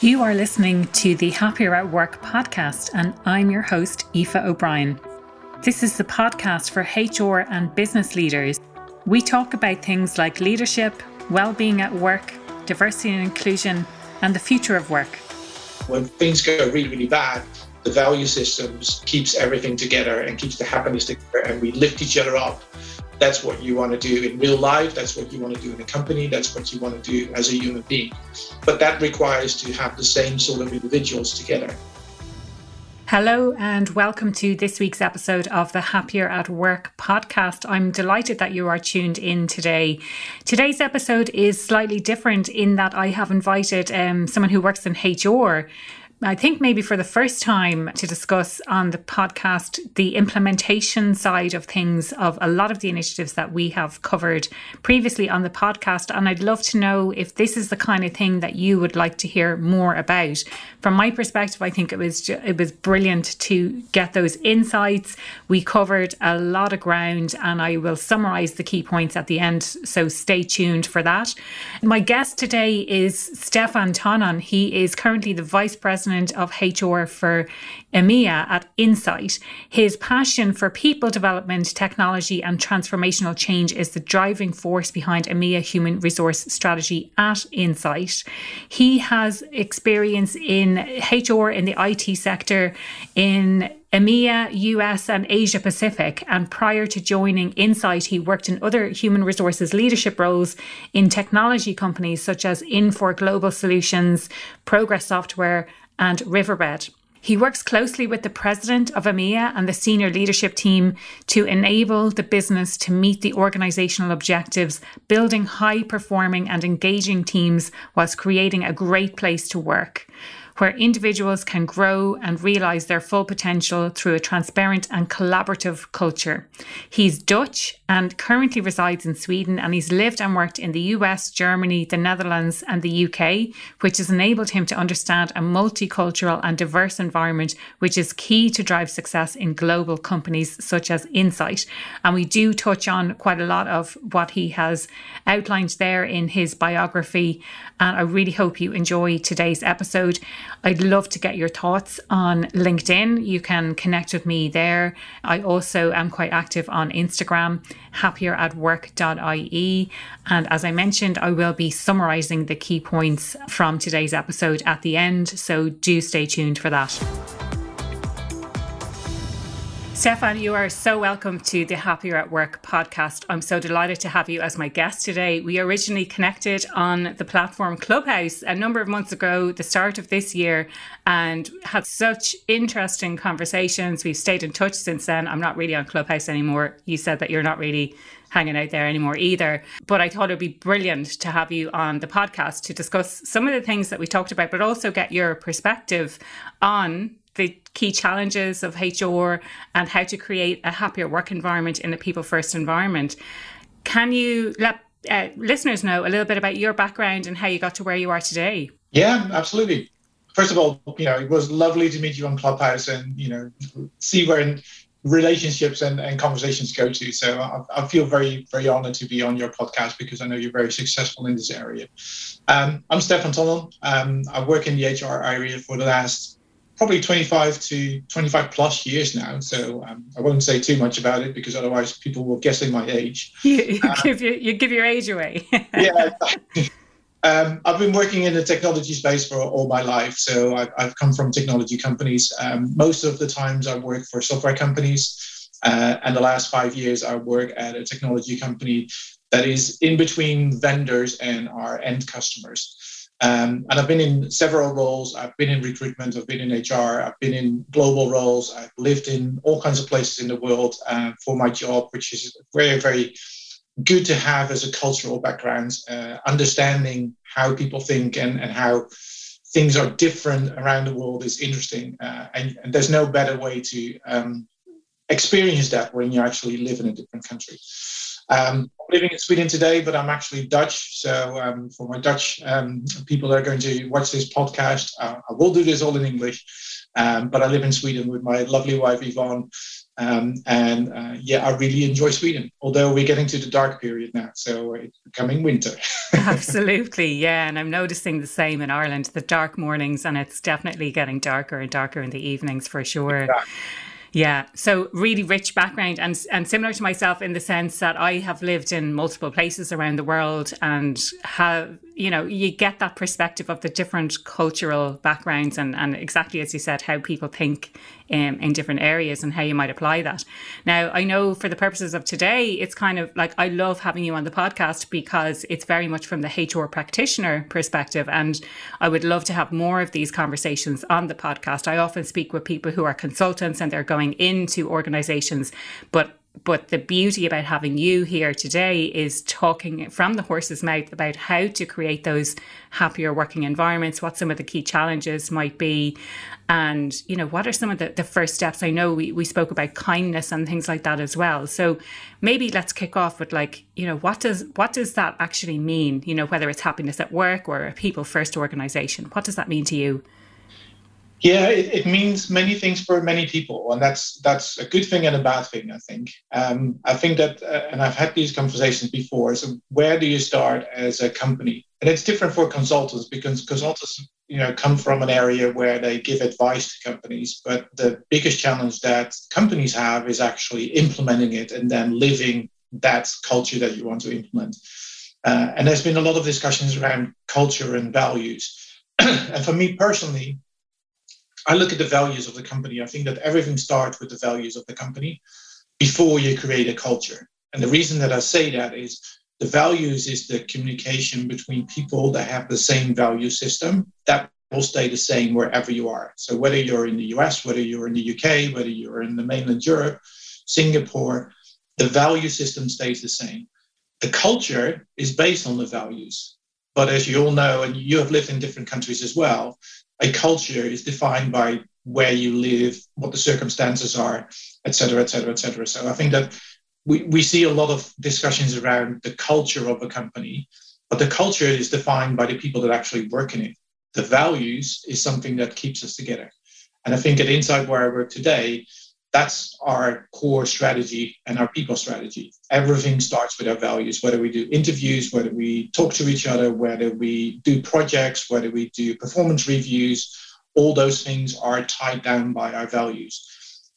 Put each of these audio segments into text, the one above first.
You are listening to the Happier at Work podcast, and I'm your host, Aoife O'Brien. This is the podcast for HR and business leaders. We talk about things like leadership, well-being at work, diversity and inclusion, and the future of work. When things go really, really bad, the value systems keeps everything together and keeps the happiness together, and we lift each other up that's what you want to do in real life. That's what you want to do in a company. That's what you want to do as a human being. But that requires to have the same sort of individuals together. Hello, and welcome to this week's episode of the Happier at Work podcast. I'm delighted that you are tuned in today. Today's episode is slightly different in that I have invited um, someone who works in HR I think maybe for the first time to discuss on the podcast the implementation side of things of a lot of the initiatives that we have covered previously on the podcast. And I'd love to know if this is the kind of thing that you would like to hear more about. From my perspective, I think it was it was brilliant to get those insights. We covered a lot of ground, and I will summarize the key points at the end. So stay tuned for that. My guest today is Stefan Tonnon. He is currently the vice president President of HR for EMEA at Insight. His passion for people development, technology, and transformational change is the driving force behind EMEA human resource strategy at Insight. He has experience in HR in the IT sector, in EMEA, US, and Asia Pacific. And prior to joining Insight, he worked in other human resources leadership roles in technology companies such as Infor Global Solutions, Progress Software, and Riverbed. He works closely with the president of EMEA and the senior leadership team to enable the business to meet the organizational objectives, building high performing and engaging teams whilst creating a great place to work where individuals can grow and realize their full potential through a transparent and collaborative culture. He's Dutch and currently resides in Sweden, and he's lived and worked in the US, Germany, the Netherlands, and the UK, which has enabled him to understand a multicultural and diverse environment, which is key to drive success in global companies such as Insight. And we do touch on quite a lot of what he has outlined there in his biography. And I really hope you enjoy today's episode. I'd love to get your thoughts on LinkedIn. You can connect with me there. I also am quite active on Instagram, happieratwork.ie. And as I mentioned, I will be summarizing the key points from today's episode at the end. So do stay tuned for that. Stefan, you are so welcome to the Happier at Work podcast. I'm so delighted to have you as my guest today. We originally connected on the platform Clubhouse a number of months ago, the start of this year, and had such interesting conversations. We've stayed in touch since then. I'm not really on Clubhouse anymore. You said that you're not really hanging out there anymore either. But I thought it'd be brilliant to have you on the podcast to discuss some of the things that we talked about, but also get your perspective on the key challenges of HR and how to create a happier work environment in a people first environment. Can you let uh, listeners know a little bit about your background and how you got to where you are today? Yeah, absolutely. First of all, you know, it was lovely to meet you on Clubhouse and, you know, see where relationships and, and conversations go to. So I, I, feel very, very honored to be on your podcast because I know you're very successful in this area. Um, I'm Stefan Tonnon. Um, I work in the HR area for the last probably 25 to 25 plus years now. So um, I won't say too much about it because otherwise people will guessing my age. You, you uh, give your, you give your age away. yeah. Um, I've been working in the technology space for all my life. So I've, I've come from technology companies. Um, most of the times I work for software companies. Uh, and the last five years I work at a technology company that is in between vendors and our end customers. Um, and I've been in several roles. I've been in recruitment, I've been in HR, I've been in global roles, I've lived in all kinds of places in the world uh, for my job, which is very, very good to have as a cultural background, uh, understanding how people think and, and how things are different around the world is interesting. Uh, and, and, there's no better way to um, experience that when you actually live in a different country. Um, I'm living in Sweden today, but I'm actually Dutch. So um, for my Dutch um, people that are going to watch this podcast, uh, I will do this all in English. Um, but I live in Sweden with my lovely wife Yvonne. Um, and uh, yeah, I really enjoy Sweden, although we're getting to the dark period now. So it's becoming winter. Absolutely. Yeah. And I'm noticing the same in Ireland, the dark mornings, and it's definitely getting darker and darker in the evenings for sure. Exactly. Yeah, so really rich background and and similar to myself in the sense that I have lived in multiple places around the world and have you know you get that perspective of the different cultural backgrounds and and exactly as you said how people think um, in different areas and how you might apply that. Now, I know for the purposes of today, it's kind of like I love having you on the podcast because it's very much from the HR practitioner perspective. And I would love to have more of these conversations on the podcast. I often speak with people who are consultants and they're going into organizations, but but the beauty about having you here today is talking from the horse's mouth about how to create those happier working environments, what some of the key challenges might be, and you know what are some of the, the first steps. I know we, we spoke about kindness and things like that as well. So maybe let's kick off with like, you know, what does what does that actually mean? You know, whether it's happiness at work or a people first organization. What does that mean to you? Yeah, it, it, means many things for many people, and that's that's a good thing and a bad thing. I think. Um, I think that, uh, and I've had these conversations before. So, where do you start as a company? And it's different for consultants because consultants, you know, come from an area where they give advice to companies. But the biggest challenge that companies have is actually implementing it and then living that culture that you want to implement. Uh, and there's been a lot of discussions around culture and values. and for me personally, I look at the values of the company. I think that everything starts with the values of the company before you create a culture. And the reason that I say that is the values is the communication between people that have the same value system that will stay the same wherever you are. So whether you're in the US, whether you're in the UK, whether you're in the mainland Europe, Singapore, the value system stays the same. The culture is based on the values. But as you all know, and you have lived in different countries as well, a culture is defined by where you live, what the circumstances are, et cetera, et cetera, et cetera. So I think that we, we see a lot of discussions around the culture of a company, but the culture is defined by the people that actually work in it. The values is something that keeps us together. And I think at Insight where I work today, that's our core strategy and our people strategy. Everything starts with our values, whether we do interviews, whether we talk to each other, whether we do projects, whether we do performance reviews, all those things are tied down by our values.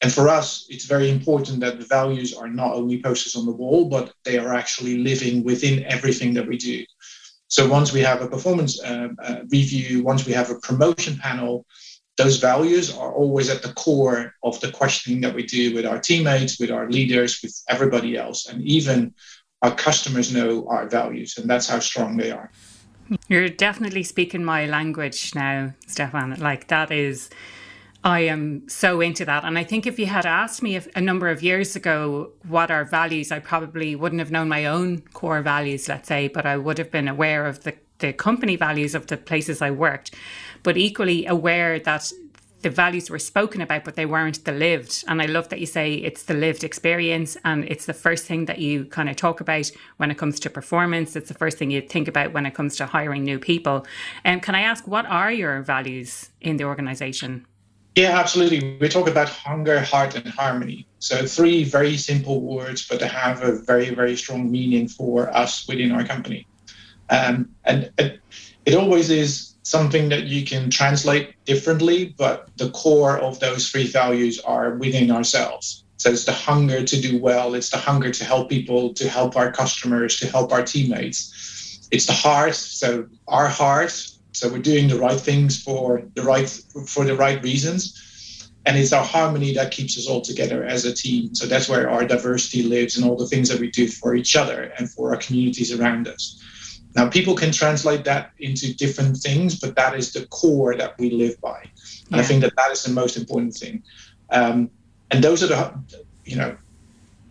And for us, it's very important that the values are not only posters on the wall, but they are actually living within everything that we do. So once we have a performance uh, uh, review, once we have a promotion panel, those values are always at the core of the questioning that we do with our teammates, with our leaders, with everybody else. And even our customers know our values, and that's how strong they are. You're definitely speaking my language now, Stefan. Like that is, I am so into that. And I think if you had asked me a number of years ago what our values, I probably wouldn't have known my own core values, let's say, but I would have been aware of the, the company values of the places I worked but equally aware that the values were spoken about, but they weren't the lived. And I love that you say it's the lived experience and it's the first thing that you kind of talk about when it comes to performance. It's the first thing you think about when it comes to hiring new people. And um, can I ask, what are your values in the organization? Yeah, absolutely. We talk about hunger, heart, and harmony. So, three very simple words, but they have a very, very strong meaning for us within our company. Um, and it, it always is something that you can translate differently, but the core of those three values are within ourselves. So it's the hunger to do well, it's the hunger to help people, to help our customers, to help our teammates. It's the heart, so our heart, so we're doing the right things for the right for the right reasons. And it's our harmony that keeps us all together as a team. So that's where our diversity lives and all the things that we do for each other and for our communities around us. Now, people can translate that into different things, but that is the core that we live by. And yeah. I think that that is the most important thing. Um, and those are the, you know,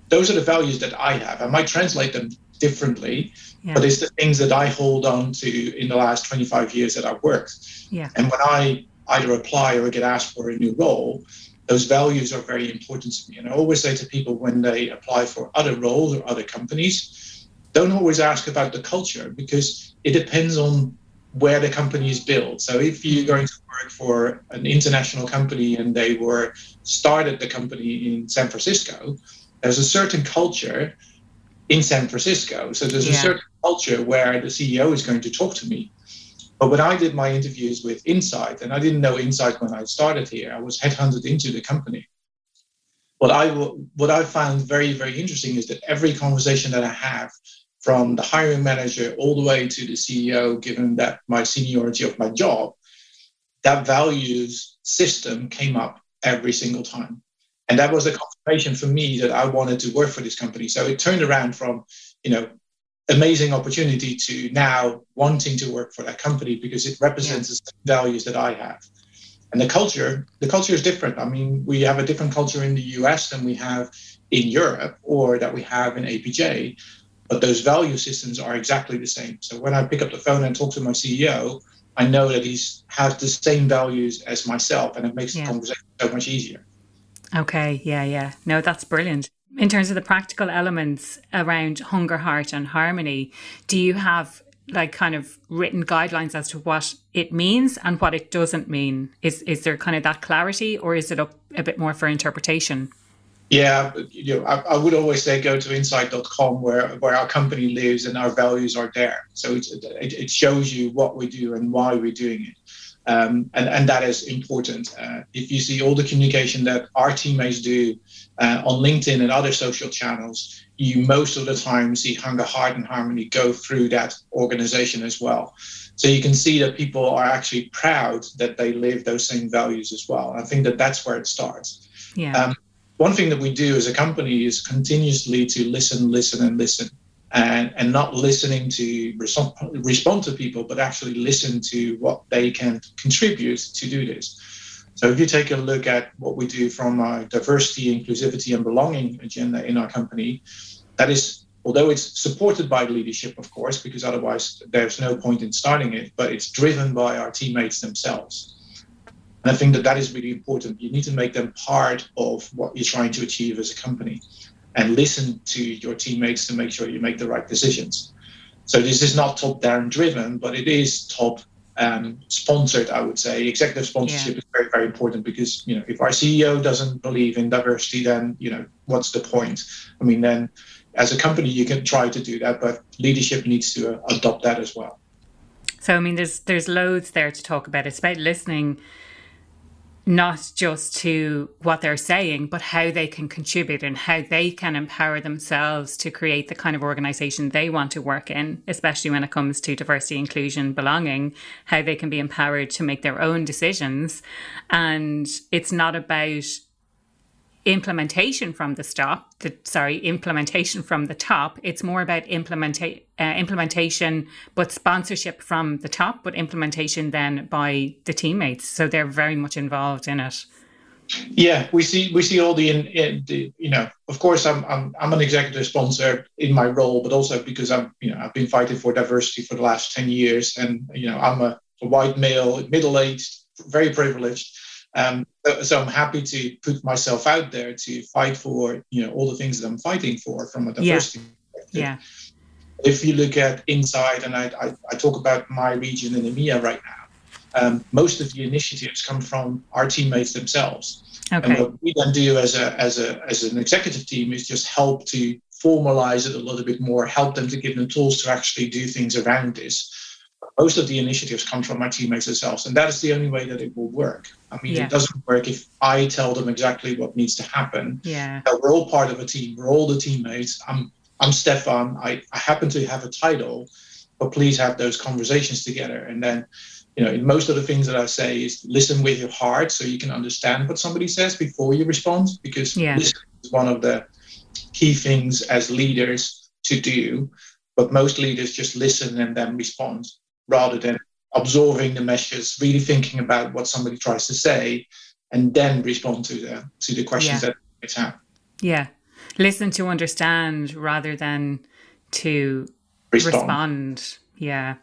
those are the values that I have. I might translate them differently, yeah. but it's the things that I hold on to in the last 25 years that I've worked. Yeah. And when I either apply or get asked for a new role, those values are very important to me. And I always say to people when they apply for other roles or other companies, don't always ask about the culture because it depends on where the company is built. So if you're mm-hmm. going to work for an international company and they were started the company in San Francisco, there's a certain culture in San Francisco. So there's yeah. a certain culture where the CEO is going to talk to me. But when I did my interviews with Insight, and I didn't know Insight when I started here, I was headhunted into the company. What I what I found very very interesting is that every conversation that I have from the hiring manager all the way to the CEO, given that my seniority of my job, that values system came up every single time. And that was a confirmation for me that I wanted to work for this company. So it turned around from, you know, amazing opportunity to now wanting to work for that company because it represents yeah. the values that I have. And the culture, the culture is different. I mean, we have a different culture in the US than we have in Europe or that we have in APJ but those value systems are exactly the same. So when I pick up the phone and talk to my CEO, I know that he's has the same values as myself, and it makes yeah. the conversation so much easier. Okay, yeah, yeah. No, that's brilliant. In terms of the practical elements around hunger, heart, and harmony, do you have like kind of written guidelines as to what it means and what it doesn't mean? Is is there kind of that clarity, or is it up a bit more for interpretation? Yeah, you know, I, I, would always say go to insight.com where, where our company lives and our values are there. So it, it shows you what we do and why we're doing it. Um, and, and that is important. Uh, if you see all the communication that our teammates do uh, on LinkedIn and other social channels, you most of the time see Hunger, Heart, and Harmony go through that organization as well. So you can see that people are actually proud that they live those same values as well. I think that that's where it starts. Yeah. Um, one thing that we do as a company is continuously to listen, listen, and listen, and and not listening to respond, respond to people, but actually listen to what they can contribute to do this. So if you take a look at what we do from our diversity, inclusivity, and belonging agenda in our company, that is although it's supported by leadership, of course, because otherwise there's no point in starting it, but it's driven by our teammates themselves. And I think that that is really important. You need to make them part of what you're trying to achieve as a company and listen to your teammates to make sure you make the right decisions. So this is not top down driven, but it is top um, sponsored, I would say. Executive sponsorship yeah. is very, very important because, you know, if our CEO doesn't believe in diversity, then, you know, what's the point? I mean, then as a company, you can try to do that, but leadership needs to uh, adopt that as well. So, I mean, there's there's loads there to talk about. It's about listening not just to what they're saying, but how they can contribute and how they can empower themselves to create the kind of organization they want to work in, especially when it comes to diversity, inclusion, belonging, how they can be empowered to make their own decisions. And it's not about implementation from the stop, the, sorry, implementation from the top. It's more about implementa- uh, implementation, but sponsorship from the top, but implementation then by the teammates. So they're very much involved in it. Yeah, we see we see all the, in, in the you know of course I'm, I'm I'm an executive sponsor in my role, but also because I'm you know I've been fighting for diversity for the last ten years, and you know I'm a, a white male, middle aged, very privileged um, so I'm happy to put myself out there to fight for you know all the things that I'm fighting for from a diversity yeah. perspective. Yeah. If you look at Insight, and I, I, I talk about my region in EMEA right now, um, most of the initiatives come from our teammates themselves. Okay. And what we then do as a as a as an executive team is just help to formalize it a little bit more, help them to give them tools to actually do things around this most of the initiatives come from my teammates themselves and that is the only way that it will work. I mean yeah. it doesn't work if i tell them exactly what needs to happen. Yeah. Uh, we're all part of a team. We're all the teammates. I'm i'm stefan. I, I happen to have a title but please have those conversations together. And then you know most of the things that i say is listen with your heart so you can understand what somebody says before you respond because yeah. this is one of the key things as leaders to do. But most leaders just listen and then respond rather than absorbing the messages, really thinking about what somebody tries to say, and then respond to the to the questions yeah. that it's have. Yeah, listen to understand rather than to respond. respond. Yeah.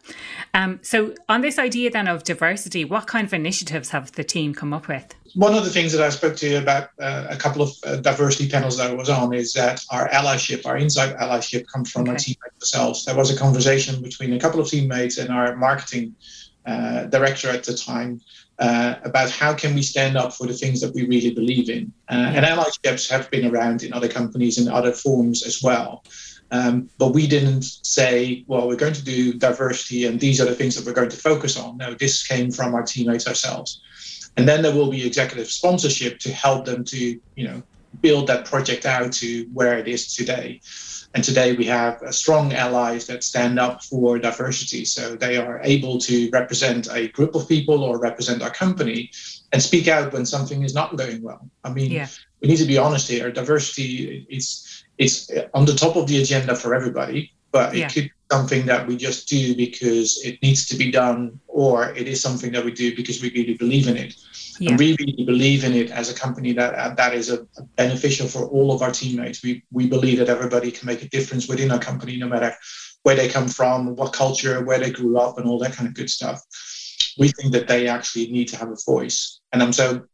Um, so, on this idea then of diversity, what kind of initiatives have the team come up with? One of the things that I spoke to you about uh, a couple of uh, diversity panels that I was on is that our allyship, our Insight allyship, comes from okay. our teammates themselves. There was a conversation between a couple of teammates and our marketing uh, director at the time uh, about how can we stand up for the things that we really believe in. Uh, and allyships have been around in other companies in other forms as well. Um, but we didn't say, well, we're going to do diversity and these are the things that we're going to focus on. No, this came from our teammates ourselves. And then there will be executive sponsorship to help them to, you know, build that project out to where it is today. And today we have strong allies that stand up for diversity. So they are able to represent a group of people or represent our company and speak out when something is not going well. I mean, yeah. we need to be honest here. Diversity is it's on the top of the agenda for everybody, but it yeah. could something that we just do because it needs to be done, or it is something that we do because we really believe in it. Yeah. And we really believe in it as a company that uh, that is a, a beneficial for all of our teammates. We we believe that everybody can make a difference within our company, no matter where they come from, what culture, where they grew up, and all that kind of good stuff. We think that they actually need to have a voice, and I'm so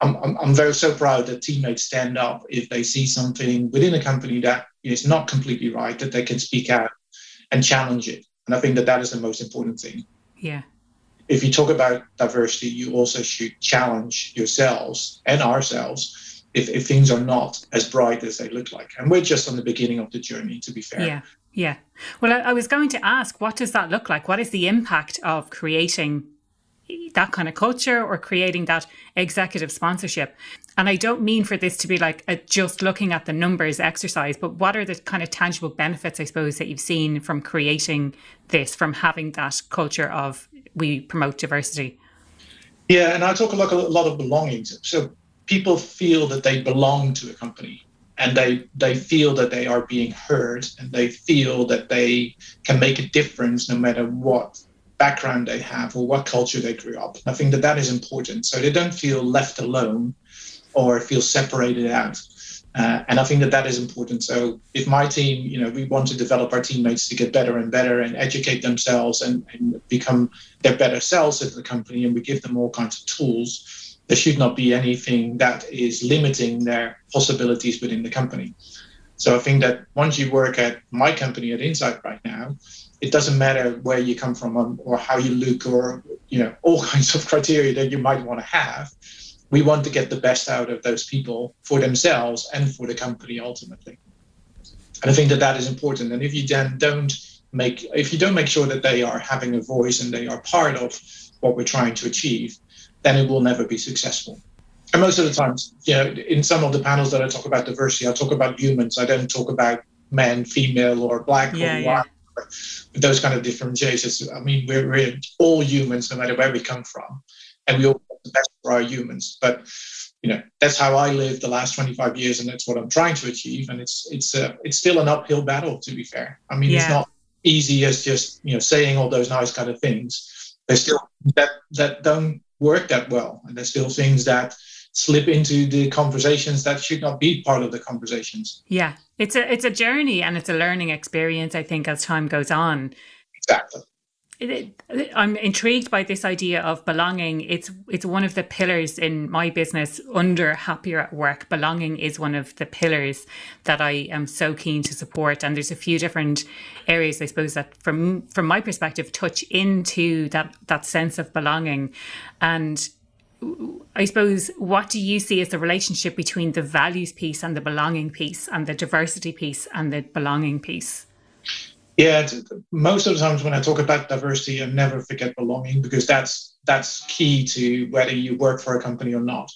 I'm, I'm, I'm very so proud that teammates stand up if they see something within a company that is not completely right, that they can speak out and challenge it. And I think that that is the most important thing. Yeah. If you talk about diversity, you also should challenge yourselves and ourselves if, if things are not as bright as they look like. And we're just on the beginning of the journey, to be fair. Yeah. Yeah. Well, I, I was going to ask, what does that look like? What is the impact of creating that kind of culture or creating that executive sponsorship. And I don't mean for this to be like a just looking at the numbers exercise, but what are the kind of tangible benefits, I suppose, that you've seen from creating this, from having that culture of we promote diversity? Yeah, and I talk a lot, a lot of belongings. So people feel that they belong to a company and they they feel that they are being heard and they feel that they can make a difference no matter what background they have or what culture they grew up. I think that that is important. So they don't feel left alone or feel separated out. Uh, and I think that that is important. So if my team, you know, we want to develop our teammates to get better and better and educate themselves and, and become their better selves at the company, and we give them all kinds of tools, there should not be anything that is limiting their possibilities within the company. So I think that once you work at my company at Insight right now, it doesn't matter where you come from or how you look or you know all kinds of criteria that you might want to have we want to get the best out of those people for themselves and for the company ultimately. And i think that that is important. And if you then don't make if you don't make sure that they are having a voice and they are part of what we're trying to achieve then it will never be successful. And most of the times you know in some of the panels that i talk about diversity i talk about humans. I don't talk about men female or black yeah, or white those kind of differentiations. I mean, we're, we're all humans, no matter where we come from, and we all the best for our humans. But you know, that's how I lived the last 25 years, and that's what I'm trying to achieve. And it's it's a, it's still an uphill battle, to be fair. I mean, yeah. it's not easy as just you know saying all those nice kind of things. There's still that that don't work that well, and there's still things that slip into the conversations that should not be part of the conversations. Yeah, it's a it's a journey and it's a learning experience. I think as time goes on. Exactly. I'm intrigued by this idea of belonging. It's it's one of the pillars in my business under Happier at Work. Belonging is one of the pillars that I am so keen to support. And there's a few different areas, I suppose, that from from my perspective touch into that that sense of belonging. And I suppose, what do you see as the relationship between the values piece and the belonging piece, and the diversity piece and the belonging piece? Yeah, most of the times when I talk about diversity, I never forget belonging because that's that's key to whether you work for a company or not.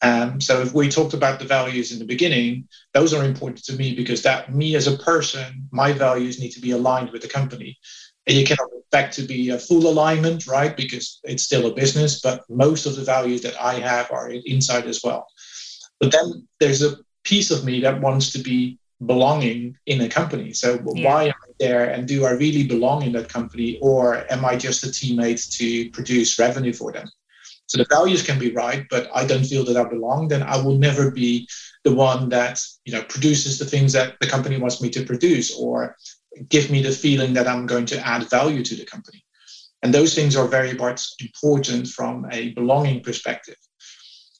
Um, so if we talked about the values in the beginning, those are important to me because that me as a person, my values need to be aligned with the company. And you cannot expect to be a full alignment, right? Because it's still a business, but most of the values that I have are inside as well. But then there's a piece of me that wants to be belonging in a company. So yeah. why am I there and do I really belong in that company or am I just a teammate to produce revenue for them? So the values can be right, but I don't feel that I belong, then I will never be the one that you know produces the things that the company wants me to produce or give me the feeling that I'm going to add value to the company. And those things are very much important from a belonging perspective.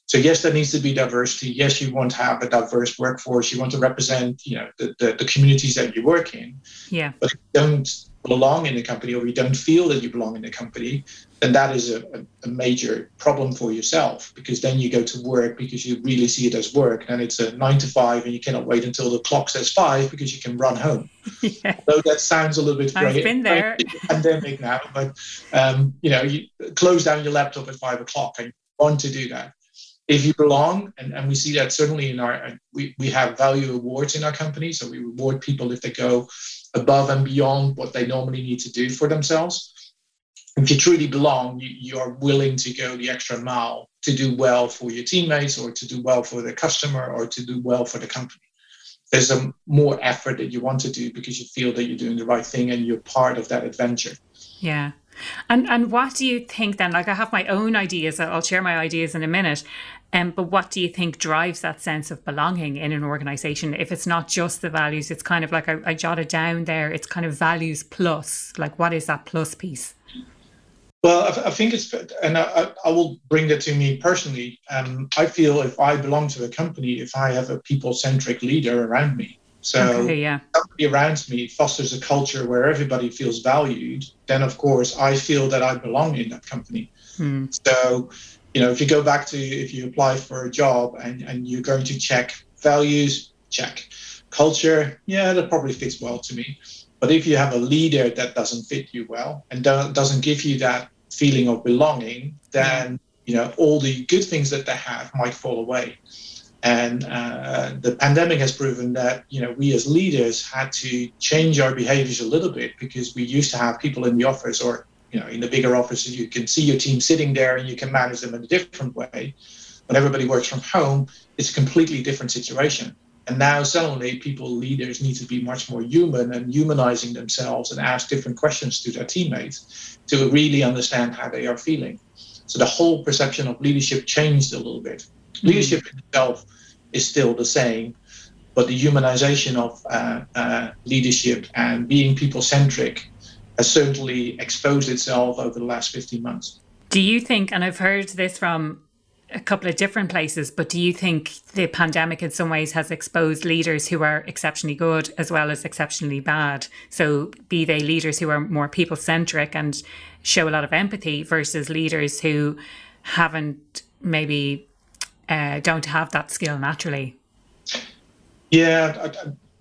So yes, there needs to be diversity. Yes, you want to have a diverse workforce. You want to represent, you know, the, the, the communities that you work in. Yeah. But if you don't belong in the company or you don't feel that you belong in the company, then that is a, a, major problem for yourself because then you go to work because you really see it as work and it's a nine to five and you cannot wait until the clock says five because you can run home. Yeah. So that sounds a little bit great. I've been there. pandemic now, but um, you know, you close down your laptop at five o'clock and you want to do that. If you belong, and, and we see that certainly in our, we, we have value awards in our company. So we reward people if they go above and beyond what they normally need to do for themselves. If you truly belong, you, you are willing to go the extra mile to do well for your teammates or to do well for the customer or to do well for the company. There's a more effort that you want to do because you feel that you're doing the right thing and you're part of that adventure. Yeah. And and what do you think then? Like I have my own ideas. I'll share my ideas in a minute. Um, but what do you think drives that sense of belonging in an organization? If it's not just the values, it's kind of like I, I jotted down there. It's kind of values plus. Like what is that plus piece? Well, I, I think it's, and I, I, will bring that to me personally. Um, I feel if I belong to a company, if I have a people-centric leader around me, so okay, yeah. somebody around me fosters a culture where everybody feels valued, then of course I feel that I belong in that company. Hmm. So, you know, if you go back to if you apply for a job and, and you're going to check values, check. Culture, yeah, that probably fits well to me. But if you have a leader that doesn't fit you well and doesn't give you that feeling of belonging, then you know all the good things that they have might fall away. And uh, the pandemic has proven that you know we as leaders had to change our behaviors a little bit because we used to have people in the office or you know in the bigger offices you can see your team sitting there and you can manage them in a different way. When everybody works from home, it's a completely different situation. And now suddenly people, leaders need to be much more human and humanizing themselves and ask different questions to their teammates to really understand how they are feeling. So the whole perception of leadership changed a little bit. Mm-hmm. Leadership itself is still the same, but the humanization of uh, uh, leadership and being people centric has certainly exposed itself over the last 15 months. Do you think, and I've heard this from a couple of different places, but do you think the pandemic in some ways has exposed leaders who are exceptionally good as well as exceptionally bad? So, be they leaders who are more people centric and show a lot of empathy versus leaders who haven't maybe uh, don't have that skill naturally? Yeah,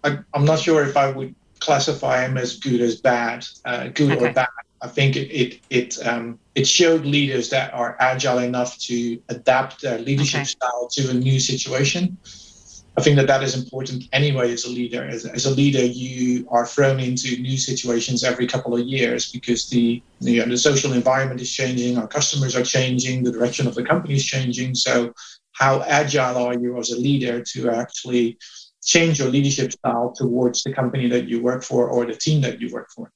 I, am not sure if I would classify him as good as bad, uh, good okay. or bad. I think it it it, um, it showed leaders that are agile enough to adapt their leadership okay. style to a new situation. I think that that is important anyway as a leader. As, as, a leader, you are thrown into new situations every couple of years because the you know, the social environment is changing, our customers are changing, the direction of the company is changing. So, how agile are you as a leader to actually change your leadership style towards the company that you work for or the team that you work for?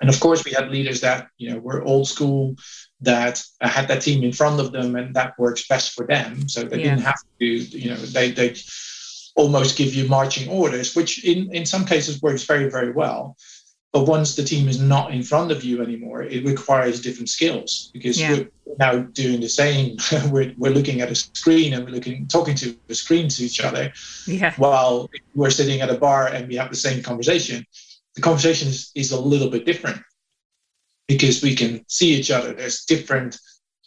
And of course, we had leaders that you know were old school, that had that team in front of them, and that works best for them. So they yeah. didn't have to, you know, they they almost give you marching orders, which in in some cases works very very well. But once the team is not in front of you anymore, it requires different skills because yeah. we're now doing the same. we're, we're looking at a screen and we're looking talking to a screen to each other, yeah. while we're sitting at a bar and we have the same conversation the conversation is, is a little bit different because we can see each other. There's different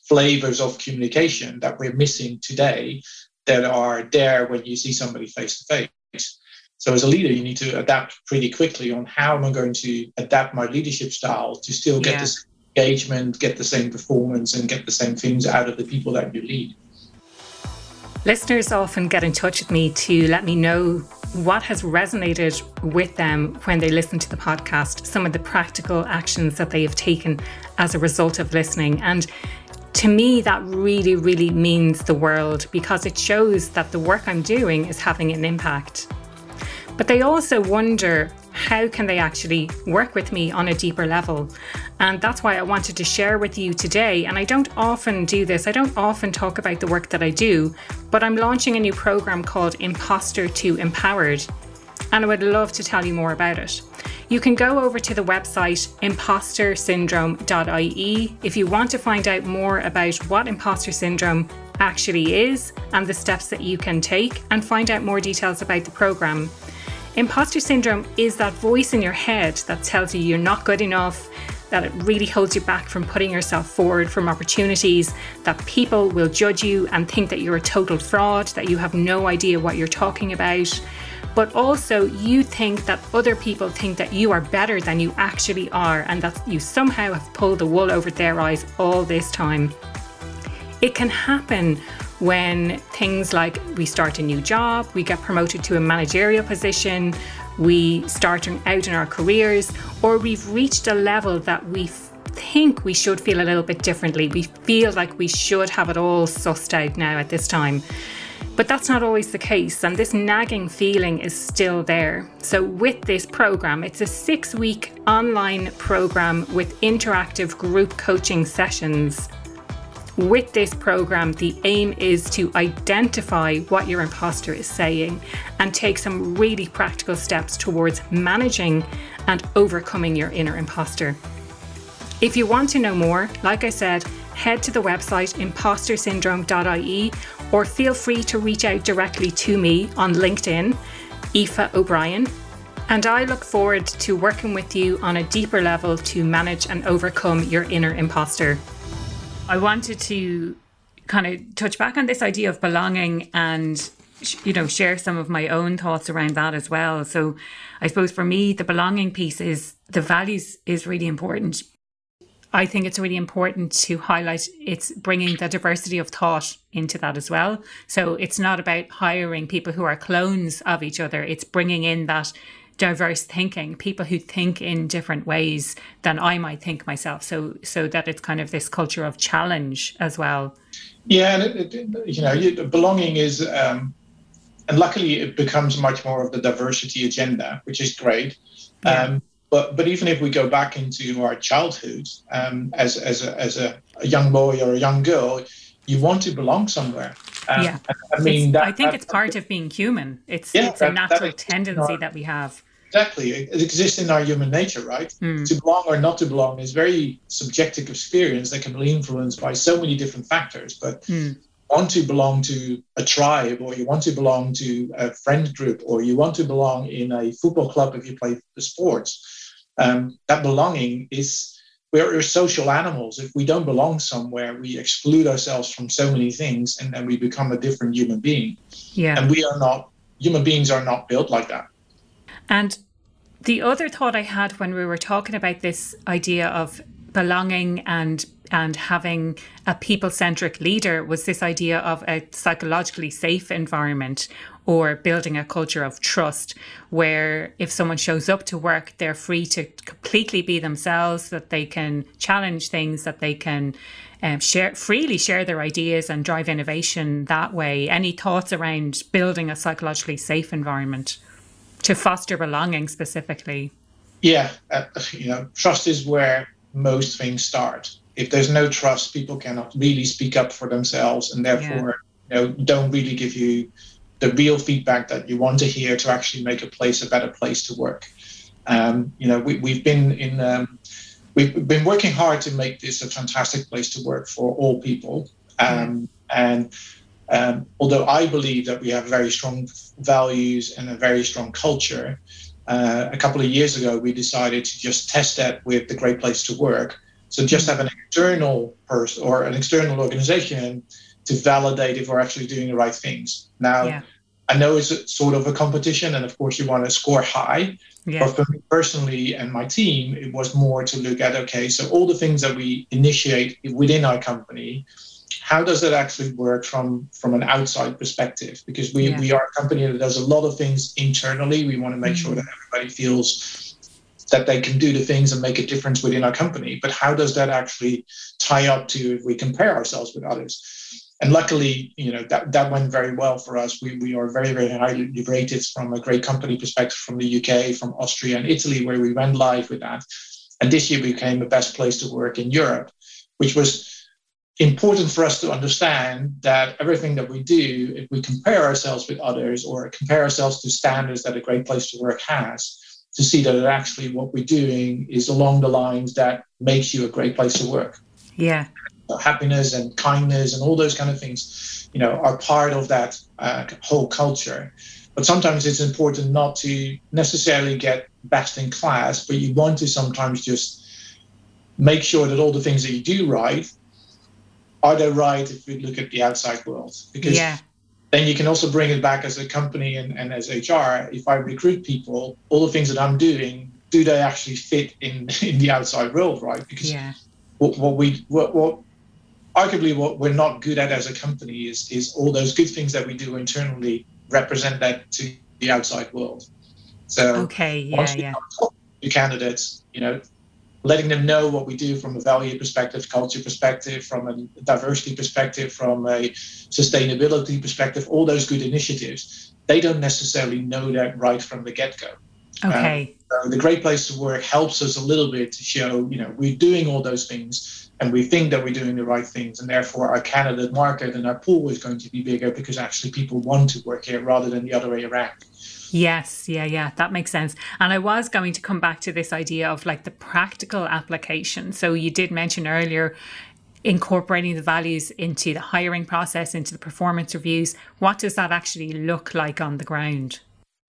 flavors of communication that we're missing today that are there when you see somebody face to face. So as a leader, you need to adapt pretty quickly on how am I going to adapt my leadership style to still get yeah. this engagement, get the same performance, and get the same things out of the people that you lead. Listeners often get in touch with me to let me know what has resonated with them when they listen to the podcast, some of the practical actions that they have taken as a result of listening. And to me, that really, really means the world because it shows that the work I'm doing is having an impact. But they also wonder how can they actually work with me on a deeper level? And that's why I wanted to share with you today. And I don't often do this, I don't often talk about the work that I do, but I'm launching a new program called Imposter to Empowered. And I would love to tell you more about it. you can go over to the website impostersyndrome.ie if you want to find out more about what imposter syndrome actually is and the steps that you can take and find out more details about the program. Imposter syndrome is that voice in your head that tells you you're not good enough, that it really holds you back from putting yourself forward from opportunities, that people will judge you and think that you're a total fraud, that you have no idea what you're talking about. But also, you think that other people think that you are better than you actually are, and that you somehow have pulled the wool over their eyes all this time. It can happen when things like we start a new job, we get promoted to a managerial position, we start out in our careers, or we've reached a level that we think we should feel a little bit differently. We feel like we should have it all sussed out now at this time. But that's not always the case, and this nagging feeling is still there. So, with this program, it's a six week online program with interactive group coaching sessions with this program, the aim is to identify what your imposter is saying and take some really practical steps towards managing and overcoming your inner imposter. If you want to know more, like I said, head to the website impostersyndrome.ie or feel free to reach out directly to me on LinkedIn, Aoife O'Brien. And I look forward to working with you on a deeper level to manage and overcome your inner imposter. I wanted to kind of touch back on this idea of belonging and you know share some of my own thoughts around that as well. So i suppose for me the belonging piece is the values is really important. I think it's really important to highlight it's bringing the diversity of thought into that as well. So it's not about hiring people who are clones of each other. It's bringing in that diverse thinking, people who think in different ways than I might think myself. So, so that it's kind of this culture of challenge as well. Yeah, and it, it, you know, belonging is, um, and luckily it becomes much more of the diversity agenda, which is great. Yeah. Um, but but even if we go back into our childhood, um, as as a, as a, a, young boy or a young girl, you want to belong somewhere. Um, yeah, I mean, that, I think that, it's part of being human. It's yeah, it's a natural tendency that we have. Exactly. It exists in our human nature, right? Mm. To belong or not to belong is very subjective experience that can be influenced by so many different factors. But mm. want to belong to a tribe, or you want to belong to a friend group, or you want to belong in a football club if you play sports. Um, that belonging is we're, social animals. If we don't belong somewhere, we exclude ourselves from so many things, and then we become a different human being. Yeah. And we are not human beings are not built like that. And the other thought I had when we were talking about this idea of belonging and and having a people centric leader was this idea of a psychologically safe environment or building a culture of trust where if someone shows up to work, they're free to completely be themselves, that they can challenge things, that they can um, share freely share their ideas and drive innovation that way. Any thoughts around building a psychologically safe environment? to foster belonging specifically? Yeah, uh, you know, trust is where most things start. If there's no trust, people cannot really speak up for themselves, and therefore, yeah. you know, don't really give you the real feedback that you want to hear to actually make a place a better place to work. Um, you know, we, we've been in. Um, we've been working hard to make this a fantastic place to work for all people. Um, and um, although I believe that we have very strong values and a very strong culture, uh, a couple of years ago we decided to just test that with the Great Place to Work. So just have an external person or an external organization to validate if we're actually doing the right things. Now, yeah. I know it's sort of a competition, and of course you want to score high. Yeah. But for me personally and my team, it was more to look at okay, so all the things that we initiate within our company how does that actually work from from an outside perspective because we, yeah. we are a company that does a lot of things internally we want to make mm-hmm. sure that everybody feels that they can do the things and make a difference within our company but how does that actually tie up to if we compare ourselves with others and luckily you know that, that went very well for us we, we are very very highly rated from a great company perspective from the uk from austria and italy where we went live with that and this year became the best place to work in europe which was important for us to understand that everything that we do, if we compare ourselves with others or compare ourselves to standards that a great place to work has, to see that actually what we're doing is along the lines that makes you a great place to work. Yeah. Happiness and kindness and all those kind of things, you know, are part of that uh, whole culture. But sometimes it's important not to necessarily get best in class, but you want to sometimes just make sure that all the things that you do right are they right if we look at the outside world? Because yeah. then you can also bring it back as a company and, and as HR. If I recruit people, all the things that I'm doing, do they actually fit in in the outside world, right? Because yeah. what, what we what, what arguably what we're not good at as a company is is all those good things that we do internally represent that to the outside world. So okay, yeah, yeah. To candidates, you know, letting them know what we do from a value perspective, culture perspective, from a diversity perspective, from a sustainability perspective, all those good initiatives, they don't necessarily know that right from the get go. Okay. Um, so the Great Place to Work helps us a little bit to show, you know, we're doing all those things and we think that we're doing the right things. And therefore, our candidate market and our pool is going to be bigger because actually people want to work here rather than the other way around. Yes, yeah, yeah, that makes sense. And I was going to come back to this idea of like the practical application. So you did mention earlier incorporating the values into the hiring process, into the performance reviews. What does that actually look like on the ground?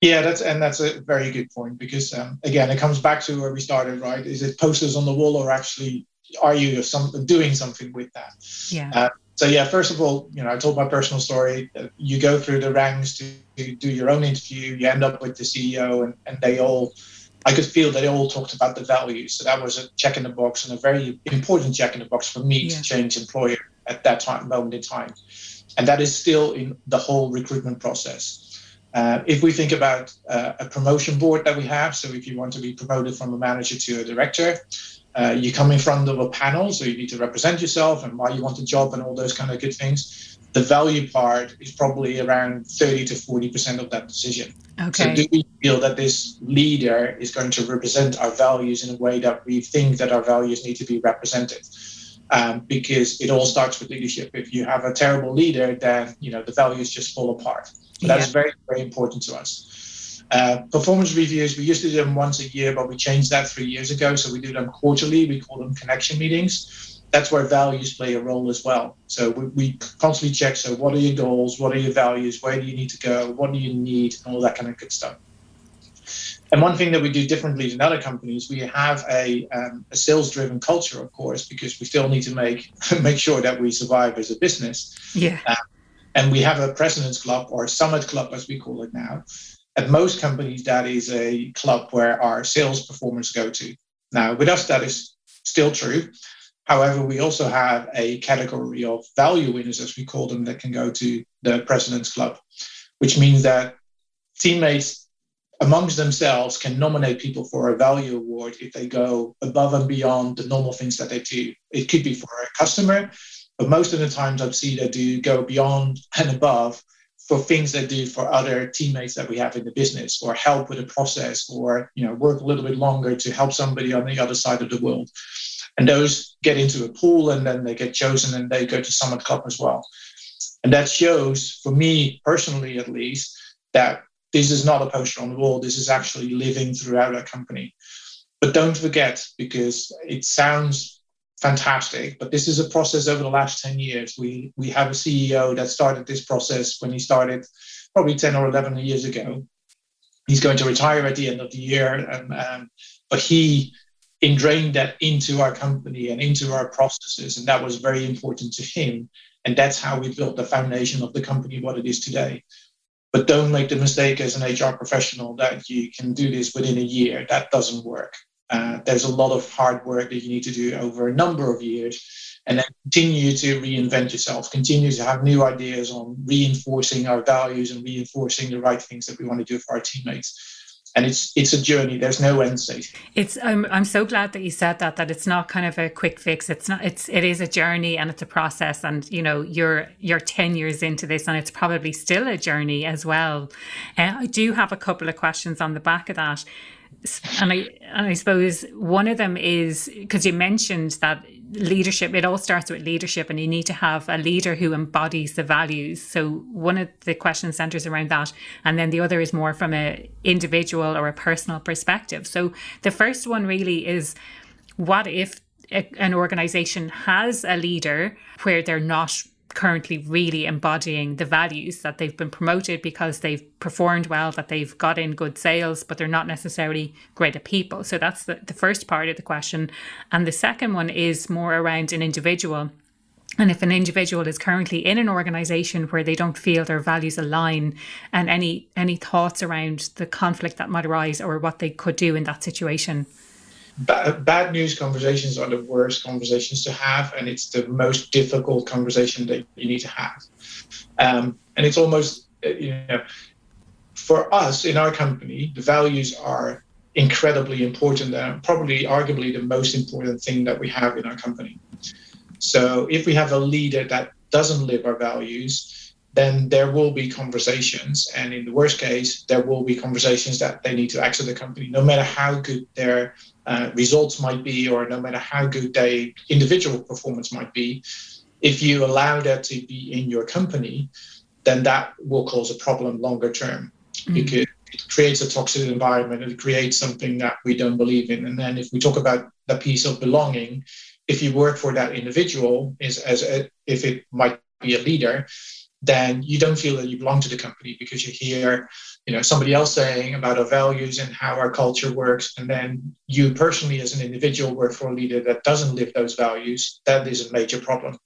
Yeah, that's and that's a very good point because um, again, it comes back to where we started, right? Is it posters on the wall or actually are you some, doing something with that? Yeah. Uh, so yeah, first of all, you know, I told my personal story. You go through the ranks to, to do your own interview. You end up with the CEO, and, and they all, I could feel they all talked about the values. So that was a check in the box and a very important check in the box for me yeah. to change employer at that time moment in time, and that is still in the whole recruitment process. Uh, if we think about uh, a promotion board that we have, so if you want to be promoted from a manager to a director, uh, you come in front of a panel, so you need to represent yourself and why you want a job and all those kind of good things. The value part is probably around 30 to 40% of that decision. Okay. So, do we feel that this leader is going to represent our values in a way that we think that our values need to be represented? Um, because it all starts with leadership. If you have a terrible leader, then you know the values just fall apart. So that's yeah. very, very important to us. Uh, performance reviews, we used to do them once a year, but we changed that three years ago. So we do them quarterly. We call them connection meetings. That's where values play a role as well. So we, we constantly check. So what are your goals? What are your values? Where do you need to go? What do you need? And all that kind of good stuff. And one thing that we do differently than other companies, we have a, um, a sales-driven culture, of course, because we still need to make make sure that we survive as a business. Yeah. Uh, and we have a president's club or summit club, as we call it now, at most companies, that is a club where our sales performers go to. Now, with us, that is still true. However, we also have a category of value winners, as we call them, that can go to the President's Club, which means that teammates amongst themselves can nominate people for a value award if they go above and beyond the normal things that they do. It could be for a customer, but most of the times I've seen that do go beyond and above for things they do for other teammates that we have in the business or help with a process or you know work a little bit longer to help somebody on the other side of the world. And those get into a pool and then they get chosen and they go to summit club as well. And that shows for me personally at least that this is not a poster on the wall. This is actually living throughout our company. But don't forget because it sounds fantastic. But this is a process over the last 10 years. We, we have a CEO that started this process when he started probably 10 or 11 years ago. He's going to retire at the end of the year. And, um, but he ingrained that into our company and into our processes. And that was very important to him. And that's how we built the foundation of the company, what it is today. But don't make the mistake as an HR professional that you can do this within a year. That doesn't work. Uh, there's a lot of hard work that you need to do over a number of years and then continue to reinvent yourself continue to have new ideas on reinforcing our values and reinforcing the right things that we want to do for our teammates. And it's it's a journey. There's no end state. It's i'm i'm so glad that you said that that it's not kind of a quick fix. It's not it's it is a journey and it's a process and you know you're you're 10 years into this and it's probably still a journey as well. Uh, i do have a couple of questions on the back of that and I and I suppose one of them is because you mentioned that leadership, it all starts with leadership, and you need to have a leader who embodies the values. So one of the questions centers around that, and then the other is more from a individual or a personal perspective. So the first one really is, what if an organization has a leader where they're not currently really embodying the values that they've been promoted because they've performed well, that they've got in good sales, but they're not necessarily great at people. So that's the, the first part of the question. And the second one is more around an individual. And if an individual is currently in an organization where they don't feel their values align and any any thoughts around the conflict that might arise or what they could do in that situation bad news conversations are the worst conversations to have, and it's the most difficult conversation that you need to have. Um, and it's almost, uh, you know, for us in our company, the values are incredibly important and probably arguably the most important thing that we have in our company. So if we have a leader that doesn't live our values, then there will be conversations. And in the worst case, there will be conversations that they need to exit the company, no matter how good their uh, results might be, or no matter how good their individual performance might be. If you allow that to be in your company, then that will cause a problem longer term mm. because it creates a toxic environment. It creates something that we don't believe in. And then if we talk about the piece of belonging, if you work for that individual, is as a, if it might be a leader, then you don't feel that you belong to the company because you hear you know somebody else saying about our values and how our culture works. And then you personally as an individual work for a leader that doesn't live those values that is a major problem.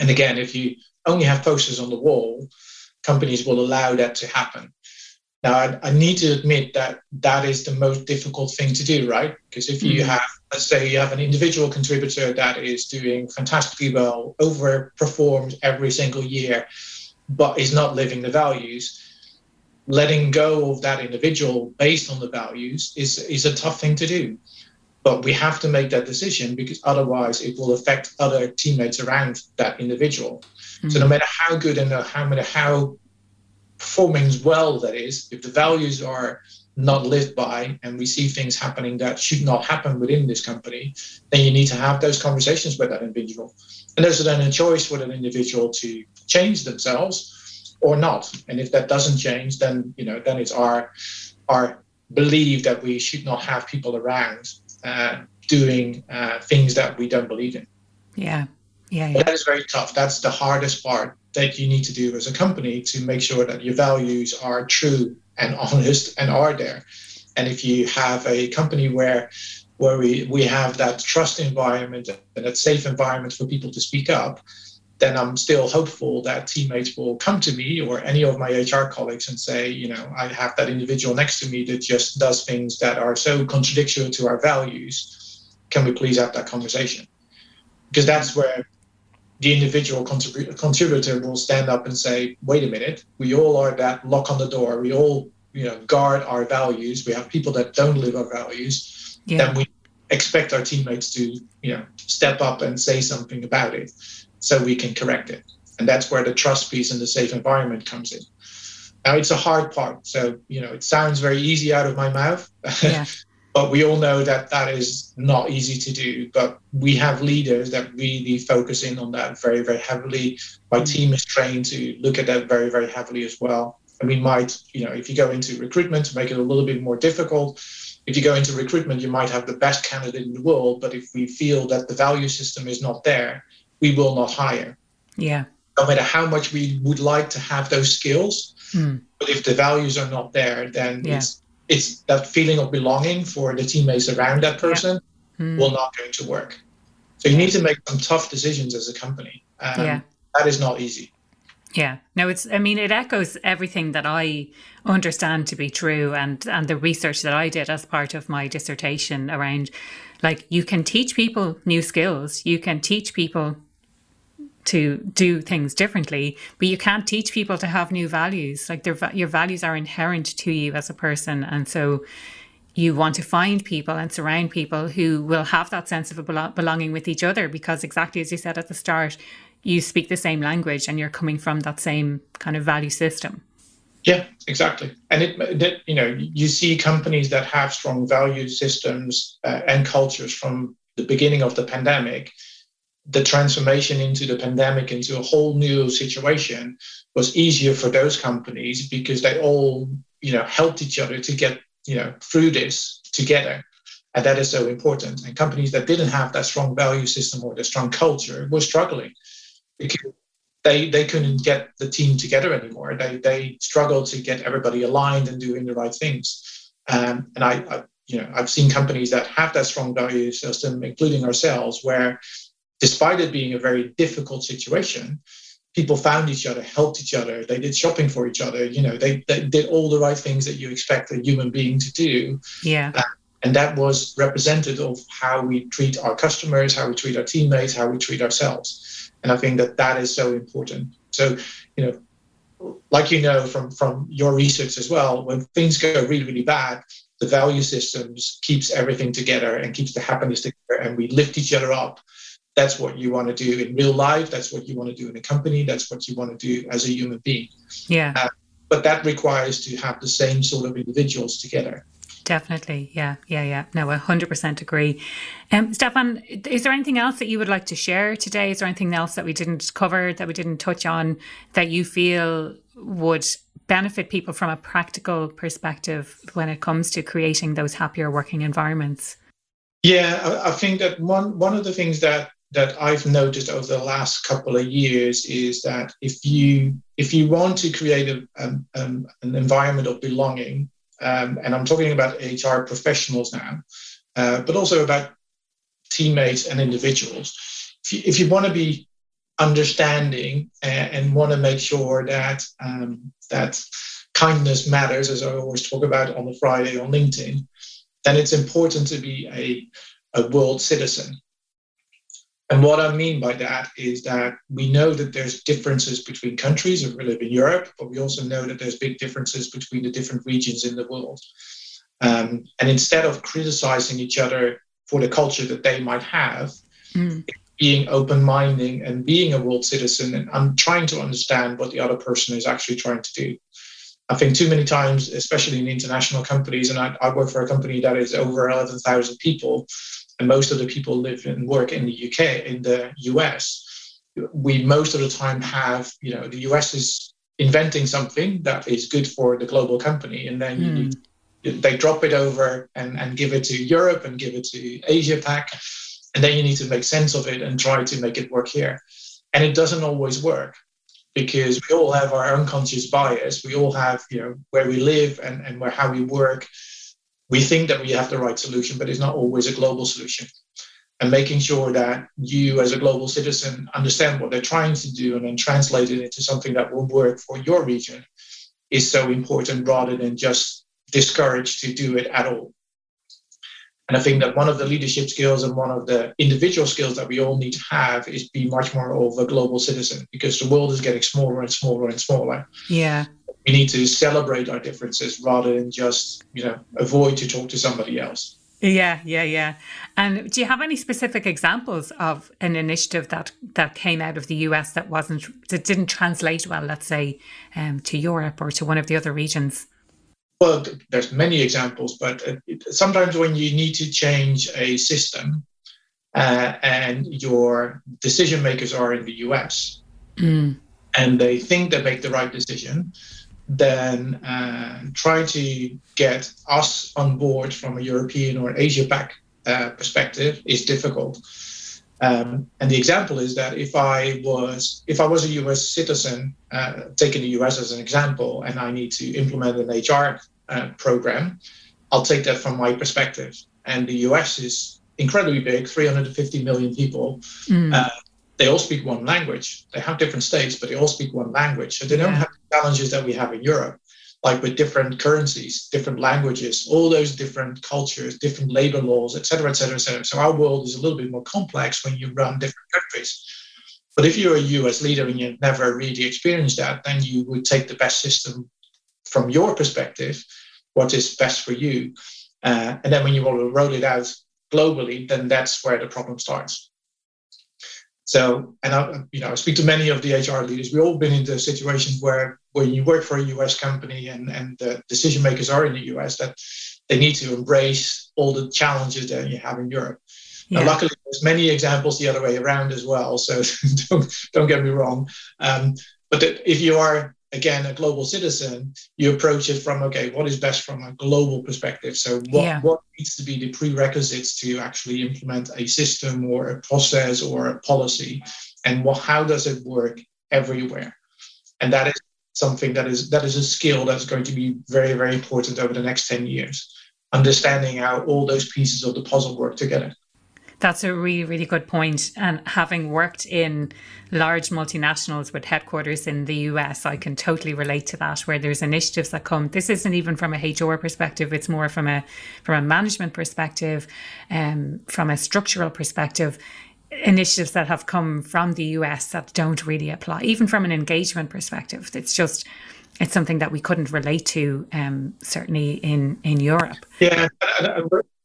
And again if you only have posters on the wall companies will allow that to happen. Now I, I need to admit that that is the most difficult thing to do right? Because if you mm-hmm. have let's say you have an individual contributor that is doing fantastically well overperforms every single year but is not living the values letting go of that individual based on the values is, is a tough thing to do. But we have to make that decision because otherwise it will affect other teammates around that individual. Mm-hmm. So no matter how good and how matter how performing well that is, if the values are not lived by and we see things happening that should not happen within this company, then you need to have those conversations with that individual. And there's then a choice for that individual to change themselves or not. And if that doesn't change, then you know then it's our our belief that we should not have people around uh, doing uh, things that we don't believe in. Yeah. Yeah, yeah. that is very tough. That's the hardest part that you need to do as a company to make sure that your values are true and honest and are there. And if you have a company where where we, we have that trust environment and that safe environment for people to speak up, then I'm still hopeful that teammates will come to me or any of my HR colleagues and say, you know, I have that individual next to me that just does things that are so contradictory to our values. Can we please have that conversation? Because that's where the individual contrib- contributor will stand up and say, wait a minute, we all are that lock on the door. We all, you know, guard our values. We have people that don't live our values. Yeah. Then we expect our teammates to, you know, step up and say something about it so we can correct it. And that's where the trust piece and the safe environment comes in. Now it's a hard part. So, you know, it sounds very easy out of my mouth. Yeah. but we all know that that is not easy to do. But we have leaders that really focus in on that very, very heavily. My mm. team is trained to look at that very, very heavily as well. And we might, you know, if you go into recruitment to make it a little bit more difficult, if you go into recruitment, you might have the best candidate in the world. But if we feel that the value system is not there, we will not hire. Yeah. No matter how much we would like to have those skills, mm. but if the values are not there, then yeah. it's it's that feeling of belonging for the teammates around that person yeah. mm. will not going to work. So you need to make some tough decisions as a company. Um, yeah. That is not easy. Yeah. No, it's I mean it echoes everything that I understand to be true and and the research that I did as part of my dissertation around like you can teach people new skills. You can teach people to do things differently, but you can't teach people to have new values. Like their your values are inherent to you as a person, and so you want to find people and surround people who will have that sense of belonging with each other because exactly as you said at the start you speak the same language and you're coming from that same kind of value system yeah exactly and it that you know you see companies that have strong value systems uh, and cultures from the beginning of the pandemic the transformation into the pandemic into a whole new situation was easier for those companies because they all you know helped each other to get you know through this together. And that is so important. And companies that didn't have that strong value system or the strong culture were struggling because they they couldn't get the team together anymore. They they struggled to get everybody aligned and doing the right things. Um, and I, I you know i've seen companies that have that strong value system including ourselves where despite it being a very difficult situation people found each other, helped each other, they did shopping for each other, you know, they, they did all the right things that you expect a human being to do. Yeah. Uh, and that was representative of how we treat our customers, how we treat our teammates, how we treat ourselves. And I think that that is so important. So, you know, like you know from from your research as well, when things go really really bad, the value systems keeps everything together and keeps the happiness together, and we lift each other up that's what you want to do in real life that's what you want to do in a company that's what you want to do as a human being. Yeah. Uh, but that requires to have the same sort of individuals together. Definitely yeah yeah yeah. No 100% agree. Um, stefan is there anything else that you would like to share today? Is there anything else that we didn't cover that we didn't touch on that you feel would benefit people from a practical perspective when it comes to creating those happier working environments? Yeah, I, I think that one one of the things that that I've noticed over the last couple of years is that if you if you want to create a, um, um, an environment of belonging, um, and I'm talking about HR professionals now, uh, but also about teammates and individuals. If you, if you want to be understanding and, and want to make sure that um, that kindness matters, as I always talk about on the Friday on LinkedIn, then it's important to be a, a world citizen. And what I mean by that is that we know that there's differences between countries. We live in Europe, but we also know that there's big differences between the different regions in the world. Um, and instead of criticizing each other for the culture that they might have, mm. being open-minded and being a world citizen and I'm trying to understand what the other person is actually trying to do. I think too many times, especially in international companies, and I, I work for a company that is over 11,000 people, and most of the people live and work in the UK, in the US, we most of the time have, you know, the US is inventing something that is good for the global company, and then mm. you, they drop it over and, and give it to Europe and give it to Asia Pac, and then you need to make sense of it and try to make it work here. And it doesn't always work because we all have our unconscious bias. We all have, you know, where we live and, and where how we work we think that we have the right solution, but it's not always a global solution. And making sure that you, as a global citizen, understand what they're trying to do and then translate it into something that will work for your region is so important rather than just discouraged to do it at all. And I think that one of the leadership skills and one of the individual skills that we all need to have is be much more of a global citizen because the world is getting smaller and smaller and smaller. Yeah we need to celebrate our differences rather than just you know avoid to talk to somebody else. Yeah yeah yeah. And do you have any specific examples of an initiative that that came out of the us that wasn't that didn't translate well let's say um, to europe or to one of the other regions? Well there's many examples but sometimes when you need to change a system uh, and your decision makers are in the us mm. and they think they make the right decision then uh, try to get us on board from a European or Asia Pac uh, perspective is difficult. Um, and the example is that if I was if I was a U.S. citizen, uh, taking the U.S. as an example, and I need to implement an HR uh, program, I'll take that from my perspective. And the U.S. is incredibly big, 350 million people. Mm they all speak one language. They have different states, but they all speak one language. So they don't have the challenges that we have in Europe, like with different currencies, different languages, all those different cultures, different labor laws, et cetera, et cetera, et cetera. So our world is a little bit more complex when you run different countries. But if you're a US leader and you've never really experienced that, then you would take the best system from your perspective, what is best for you. Uh, and then when you want to roll it out globally, then that's where the problem starts. So, and I, you know, I speak to many of the HR leaders. We've all been in the situations where when you work for a US company and, and the decision makers are in the US, that they need to embrace all the challenges that you have in Europe. Yeah. Now, luckily, there's many examples the other way around as well. So don't don't get me wrong. Um, but if you are again a global citizen, you approach it from okay, what is best from a global perspective? So what yeah. what needs to be the prerequisites to actually implement a system or a process or a policy, and what how does it work everywhere? And that is something that is that is a skill that's going to be very very important over the next 10 years understanding how all those pieces of the puzzle work together that's a really, really good point. And having worked in large multinationals with headquarters in the US, I can totally relate to that. Where there's initiatives that come. This isn't even from a HR perspective; it's more from a from a management perspective, um, from a structural perspective. Initiatives that have come from the US that don't really apply, even from an engagement perspective. It's just it's something that we couldn't relate to, um, certainly in in Europe. Yeah,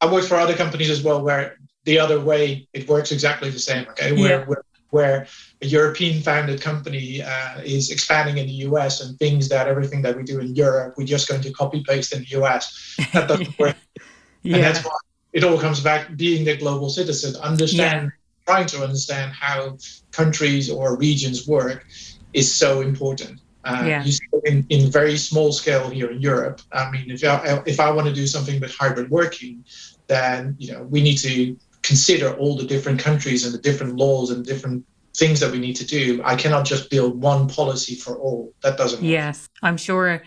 I work for other companies as well, where the other way, it works exactly the same. Okay, where yeah. where, where a European founded company uh, is expanding in the US and things that everything that we do in Europe, we're just going to copy paste in the US. That doesn't work. yeah. And that's why it all comes back being the global citizen, understand, yeah. Trying to understand how countries or regions work is so important. Uh, yeah. You see in, in very small scale here in Europe. I mean, if I, if I want to do something with hybrid working, then you know we need to consider all the different countries and the different laws and different things that we need to do. I cannot just build one policy for all. That doesn't work. Yes, I'm sure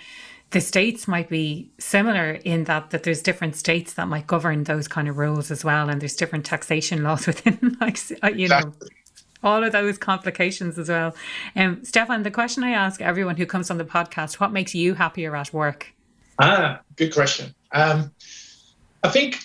the states might be similar in that that there's different states that might govern those kind of rules as well and there's different taxation laws within like uh, you know all of those complications as well. Um, Stefan, the question I ask everyone who comes on the podcast, what makes you happier at work? Ah, good question. Um, I think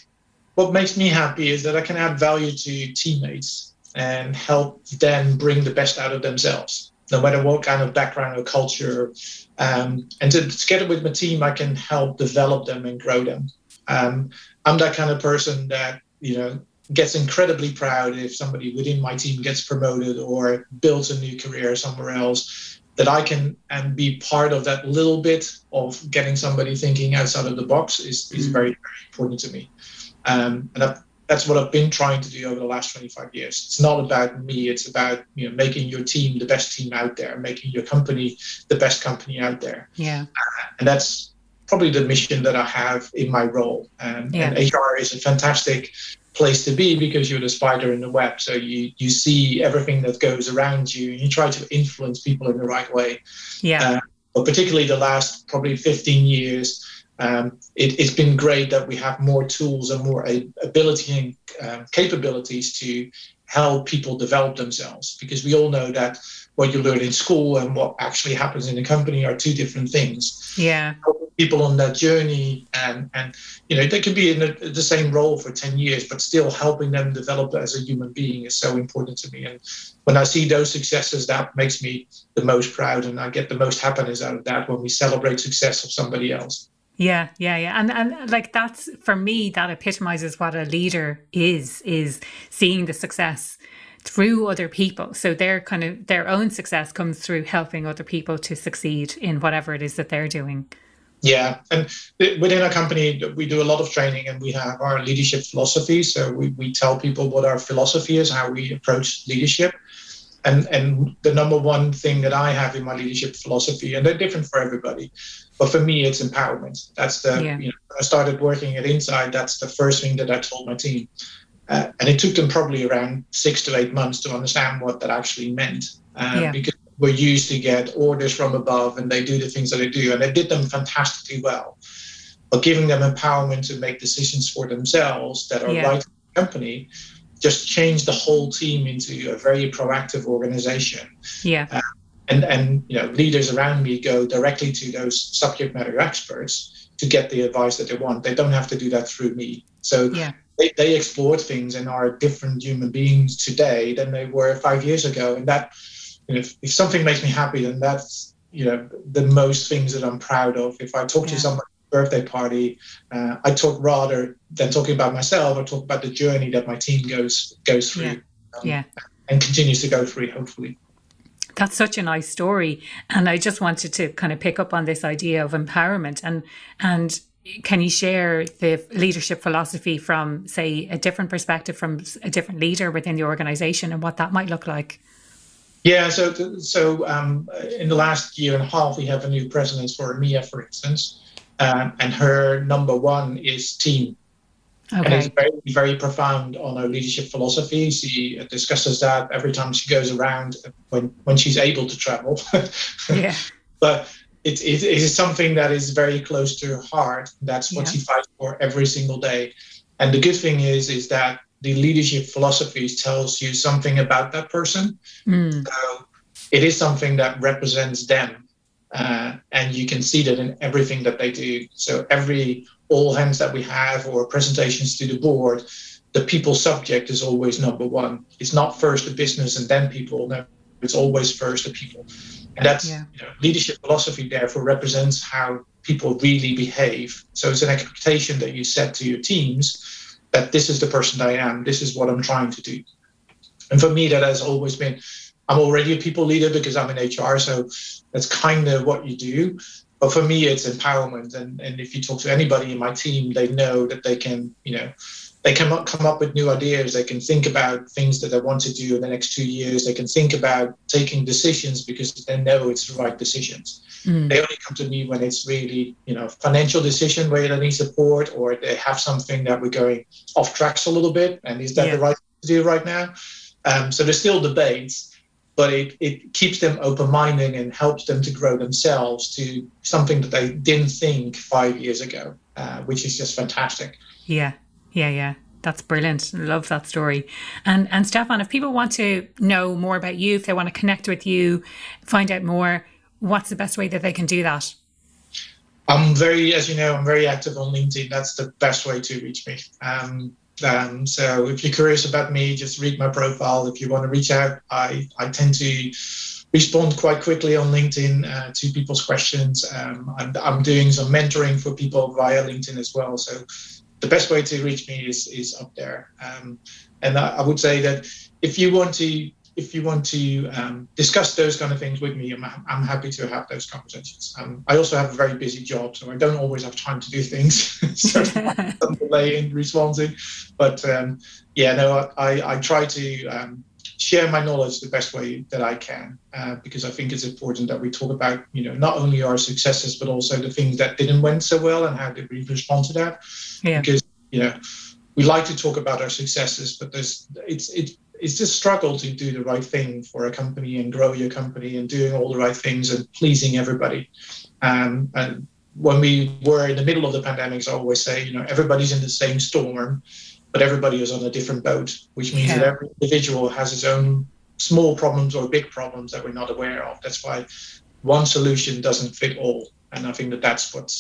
what makes me happy is that I can add value to teammates and help them bring the best out of themselves, no matter what kind of background or culture. Um, and to, together with my team, I can help develop them and grow them. Um, I'm that kind of person that you know gets incredibly proud if somebody within my team gets promoted or builds a new career somewhere else that I can and be part of that little bit of getting somebody thinking outside of the box is, is mm. very, very important to me. Um, and that, that's what I've been trying to do over the last 25 years. It's not about me. It's about you know making your team the best team out there, making your company the best company out there. Yeah. Uh, and that's probably the mission that I have in my role. Um, yeah. And HR is a fantastic place to be because you're the spider in the web. So you you see everything that goes around you, and you try to influence people in the right way. Yeah. Uh, but particularly the last probably 15 years um, it, has been great that we have more tools and more ability and um, capabilities to help people develop themselves because we all know that what you learn in school and what actually happens in the company are two different things. Yeah. Helping people on that journey and and you know they could be in the, the same role for 10 years but still helping them develop as a human being is so important to me and when I see those successes that makes me the most proud and I get the most happiness out of that when we celebrate success of somebody else. Yeah, yeah, yeah. And and like that's for me that epitomizes what a leader is is seeing the success through other people. So their kind of their own success comes through helping other people to succeed in whatever it is that they're doing. Yeah, and within our company, we do a lot of training and we have our leadership philosophy. So we, we tell people what our philosophy is, how we approach leadership. And, and the number one thing that I have in my leadership philosophy, and they're different for everybody, but for me, it's empowerment. That's the, yeah. you know, I started working at Insight, that's the first thing that I told my team. Uh, and it took them probably around six to eight months to understand what that actually meant. Uh, yeah. Because we're used to get orders from above and they do the things that they do. And they did them fantastically well. But giving them empowerment to make decisions for themselves that are yeah. right for the company just change the whole team into a very proactive organization. Yeah. Uh, and and you know leaders around me go directly to those subject matter experts to get the advice that they want they don't have to do that through me so yeah. they, they explore things and are different human beings today than they were five years ago and that you know, if, if something makes me happy then that's you know the most things that i'm proud of if i talk yeah. to somebody birthday party uh, i talk rather than talking about myself i talk about the journey that my team goes goes through yeah. Um, yeah. and continues to go through hopefully that's such a nice story. And I just wanted to kind of pick up on this idea of empowerment and and can you share the leadership philosophy from, say, a different perspective from a different leader within the organization and what that might look like? Yeah, so so um, in the last year and a half, we have a new president for EMEA, for instance, um, and her number one is team. Okay. And it's very, very profound on her leadership philosophy. She discusses that every time she goes around when, when she's able to travel. yeah. But it, it, it is something that is very close to her heart. That's what yeah. she fights for every single day. And the good thing is, is that the leadership philosophy tells you something about that person. Mm. So it is something that represents them. Uh, and you can see that in everything that they do. So every all hands that we have or presentations to the board, the people subject is always number one. It's not first the business and then people. No, it's always first the people. And that's yeah. you know, leadership philosophy, therefore, represents how people really behave. So it's an expectation that you set to your teams that this is the person I am, this is what I'm trying to do. And for me, that has always been I'm already a people leader because I'm in HR, so that's kind of what you do. But for me, it's empowerment. And, and if you talk to anybody in my team, they know that they can, you know, they can come up with new ideas. They can think about things that they want to do in the next two years. They can think about taking decisions because they know it's the right decisions. Mm. They only come to me when it's really, you know, financial decision where they need support or they have something that we're going off tracks a little bit. And is that yeah. the right thing to do right now? Um, so there's still debates, but it, it keeps them open-minded and helps them to grow themselves to something that they didn't think five years ago, uh, which is just fantastic. Yeah, yeah, yeah. That's brilliant. Love that story. And and Stefan, if people want to know more about you, if they want to connect with you, find out more, what's the best way that they can do that? I'm very, as you know, I'm very active on LinkedIn. That's the best way to reach me. Um, um, so if you're curious about me, just read my profile. If you want to reach out, I, I tend to respond quite quickly on LinkedIn uh, to people's questions. Um, I'm, I'm doing some mentoring for people via LinkedIn as well. So the best way to reach me is is up there. Um, and I, I, would say that if you want to if you want to um, discuss those kind of things with me, I'm, I'm happy to have those conversations. Um, I also have a very busy job, so I don't always have time to do things. so I'm delay in responding. But um, yeah, no, I, I try to um, share my knowledge the best way that I can, uh, because I think it's important that we talk about, you know, not only our successes, but also the things that didn't went so well and how did we respond to that. Yeah. Because, you know, we like to talk about our successes, but there's it's it's it's just struggle to do the right thing for a company and grow your company and doing all the right things and pleasing everybody. Um, and when we were in the middle of the pandemics, I always say, you know, everybody's in the same storm, but everybody is on a different boat, which means yeah. that every individual has his own small problems or big problems that we're not aware of. That's why one solution doesn't fit all. And I think that that's what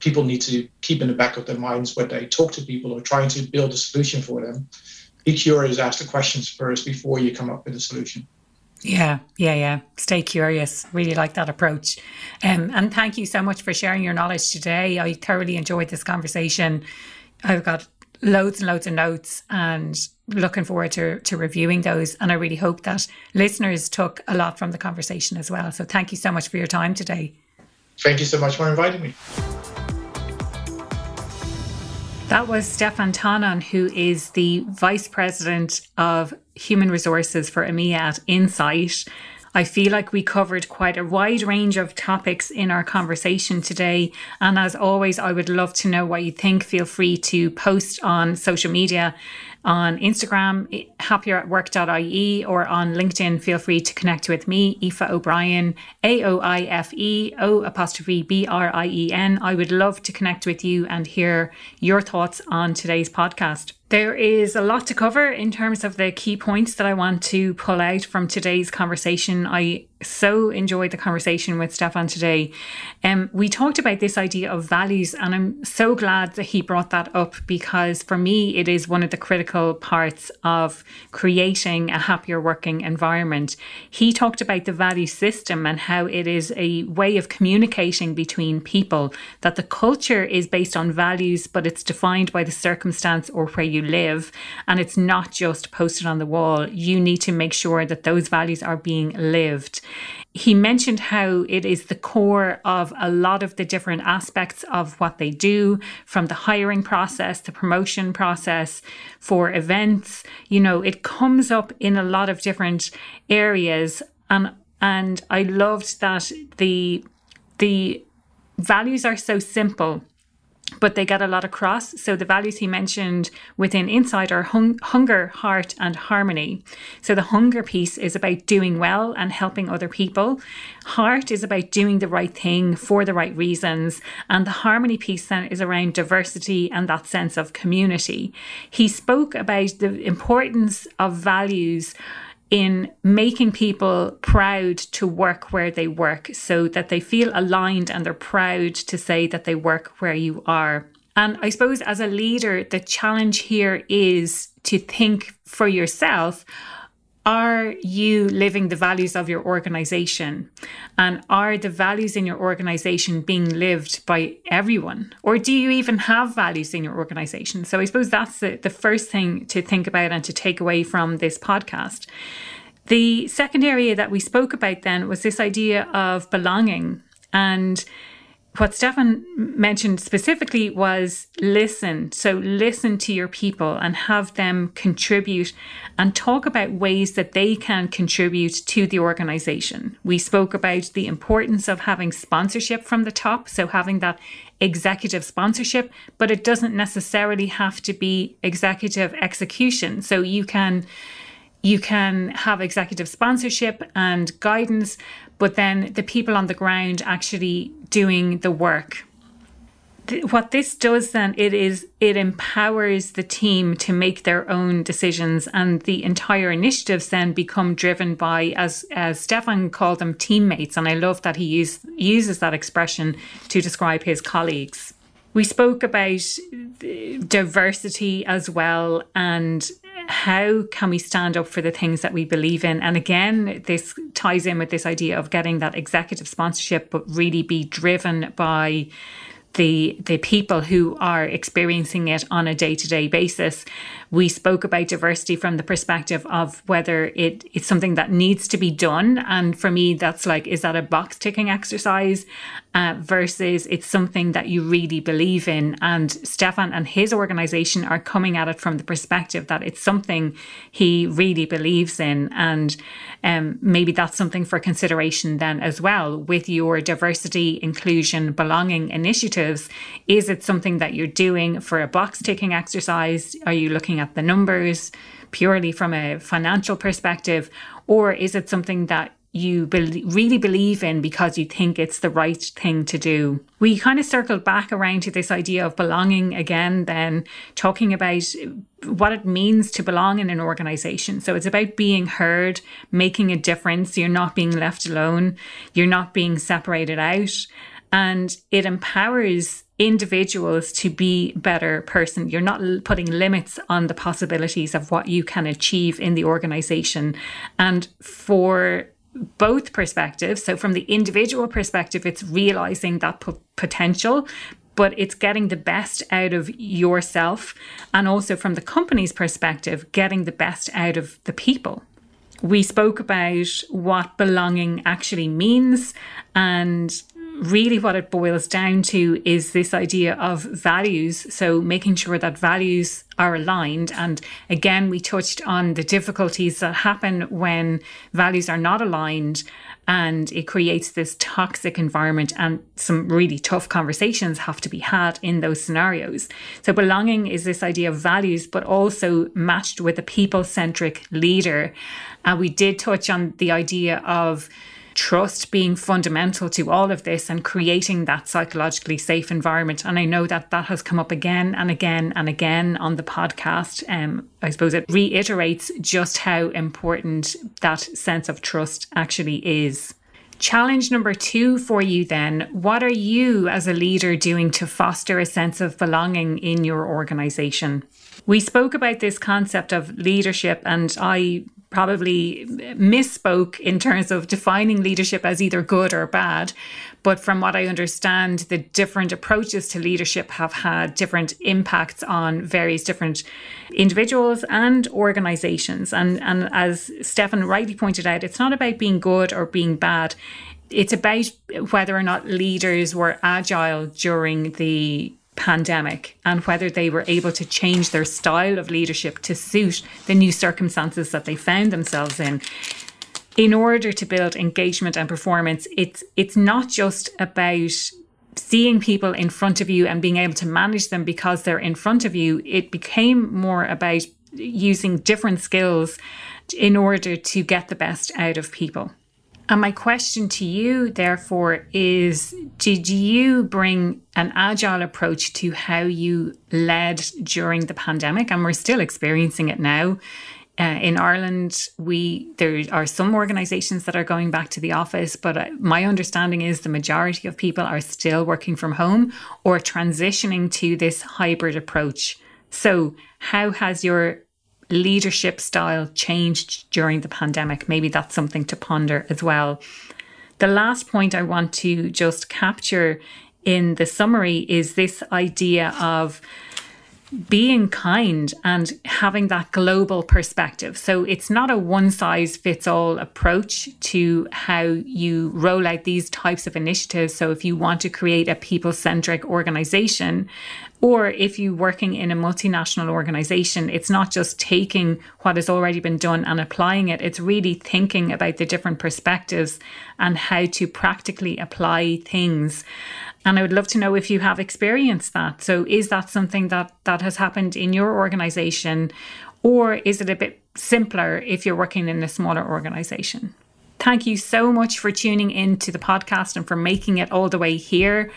people need to keep in the back of their minds when they talk to people or trying to build a solution for them be curious, ask the questions first before you come up with a solution. Yeah, yeah, yeah. Stay curious. Really like that approach. Um, and thank you so much for sharing your knowledge today. I thoroughly enjoyed this conversation. I've got loads and loads of notes and looking forward to, to reviewing those. And I really hope that listeners took a lot from the conversation as well. So thank you so much for your time today. Thank you so much for inviting me. That was Stefan Tonnon, who is the Vice President of Human Resources for EMEA at Insight. I feel like we covered quite a wide range of topics in our conversation today. And as always, I would love to know what you think. Feel free to post on social media on Instagram, happieratwork.ie, or on LinkedIn, feel free to connect with me, Aoife O'Brien, A O I F E O apostrophe B R I E N. I would love to connect with you and hear your thoughts on today's podcast. There is a lot to cover in terms of the key points that I want to pull out from today's conversation. I so enjoyed the conversation with Stefan today. Um, we talked about this idea of values, and I'm so glad that he brought that up because for me, it is one of the critical parts of creating a happier working environment. He talked about the value system and how it is a way of communicating between people, that the culture is based on values, but it's defined by the circumstance or where you live. And it's not just posted on the wall. You need to make sure that those values are being lived. He mentioned how it is the core of a lot of the different aspects of what they do, from the hiring process, the promotion process for events. You know, it comes up in a lot of different areas. And and I loved that the the values are so simple but they get a lot across. So the values he mentioned within Insight are hung- hunger, heart, and harmony. So the hunger piece is about doing well and helping other people. Heart is about doing the right thing for the right reasons. And the harmony piece then is around diversity and that sense of community. He spoke about the importance of values in making people proud to work where they work so that they feel aligned and they're proud to say that they work where you are. And I suppose as a leader, the challenge here is to think for yourself are you living the values of your organization? And are the values in your organization being lived by everyone? Or do you even have values in your organization? So I suppose that's the, the first thing to think about and to take away from this podcast. The second area that we spoke about then was this idea of belonging. And what Stefan mentioned specifically was listen. So, listen to your people and have them contribute and talk about ways that they can contribute to the organization. We spoke about the importance of having sponsorship from the top. So, having that executive sponsorship, but it doesn't necessarily have to be executive execution. So, you can you can have executive sponsorship and guidance, but then the people on the ground actually doing the work. What this does then it is it empowers the team to make their own decisions and the entire initiatives then become driven by as as Stefan called them teammates and I love that he use, uses that expression to describe his colleagues. We spoke about uh, diversity as well and how can we stand up for the things that we believe in? And again, this ties in with this idea of getting that executive sponsorship, but really be driven by the the people who are experiencing it on a day-to-day basis we spoke about diversity from the perspective of whether it it's something that needs to be done and for me that's like is that a box ticking exercise uh, versus it's something that you really believe in and Stefan and his organization are coming at it from the perspective that it's something he really believes in and um, maybe that's something for consideration then as well with your diversity inclusion belonging initiatives. Is it something that you're doing for a box ticking exercise? Are you looking at the numbers purely from a financial perspective? Or is it something that you be- really believe in because you think it's the right thing to do. We kind of circled back around to this idea of belonging again, then talking about what it means to belong in an organization. So it's about being heard, making a difference. You're not being left alone, you're not being separated out and it empowers individuals to be better person. You're not putting limits on the possibilities of what you can achieve in the organization. And for both perspectives so from the individual perspective it's realizing that potential but it's getting the best out of yourself and also from the company's perspective getting the best out of the people. We spoke about what belonging actually means and really what it boils down to is this idea of values. So making sure that values are aligned. And again, we touched on the difficulties that happen when values are not aligned and it creates this toxic environment and some really tough conversations have to be had in those scenarios. So belonging is this idea of values, but also matched with a people centric leader. And uh, we did touch on the idea of trust being fundamental to all of this and creating that psychologically safe environment. And I know that that has come up again and again and again on the podcast. Um, I suppose it reiterates just how important that sense of trust actually is. Challenge number two for you then what are you as a leader doing to foster a sense of belonging in your organization? We spoke about this concept of leadership, and I probably misspoke in terms of defining leadership as either good or bad. But from what I understand, the different approaches to leadership have had different impacts on various different individuals and organizations. And, and as Stefan rightly pointed out, it's not about being good or being bad. It's about whether or not leaders were agile during the pandemic and whether they were able to change their style of leadership to suit the new circumstances that they found themselves in. In order to build engagement and performance it's it's not just about seeing people in front of you and being able to manage them because they're in front of you. It became more about using different skills in order to get the best out of people and my question to you, therefore, is Did you bring an agile approach to how you led during the pandemic? And we're still experiencing it now. Uh, in Ireland, we there are some organisations that are going back to the office, but uh, my understanding is the majority of people are still working from home or transitioning to this hybrid approach. So, how has your leadership style changed during the pandemic? Maybe that's something to ponder as well. The last point I want to just capture in the summary is this idea of being kind and having that global perspective. So it's not a one size fits all approach to how you roll out these types of initiatives. So if you want to create a people centric organization, or if you're working in a multinational organization, it's not just taking what has already been done and applying it. It's really thinking about the different perspectives and how to practically apply things. And I would love to know if you have experienced that. So is that something that that has happened in your organization or is it a bit simpler if you're working in a smaller organization? Thank you so much for tuning in to the podcast and for making it all the way here.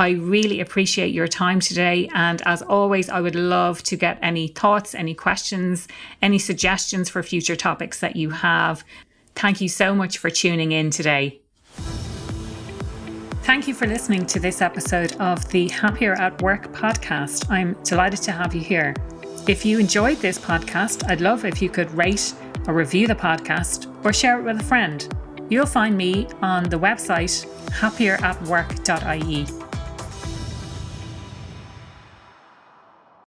I really appreciate your time today. And as always, I would love to get any thoughts, any questions, any suggestions for future topics that you have. Thank you so much for tuning in today. Thank you for listening to this episode of the Happier at Work podcast. I'm delighted to have you here. If you enjoyed this podcast, I'd love if you could rate or review the podcast or share it with a friend. You'll find me on the website happieratwork.ie.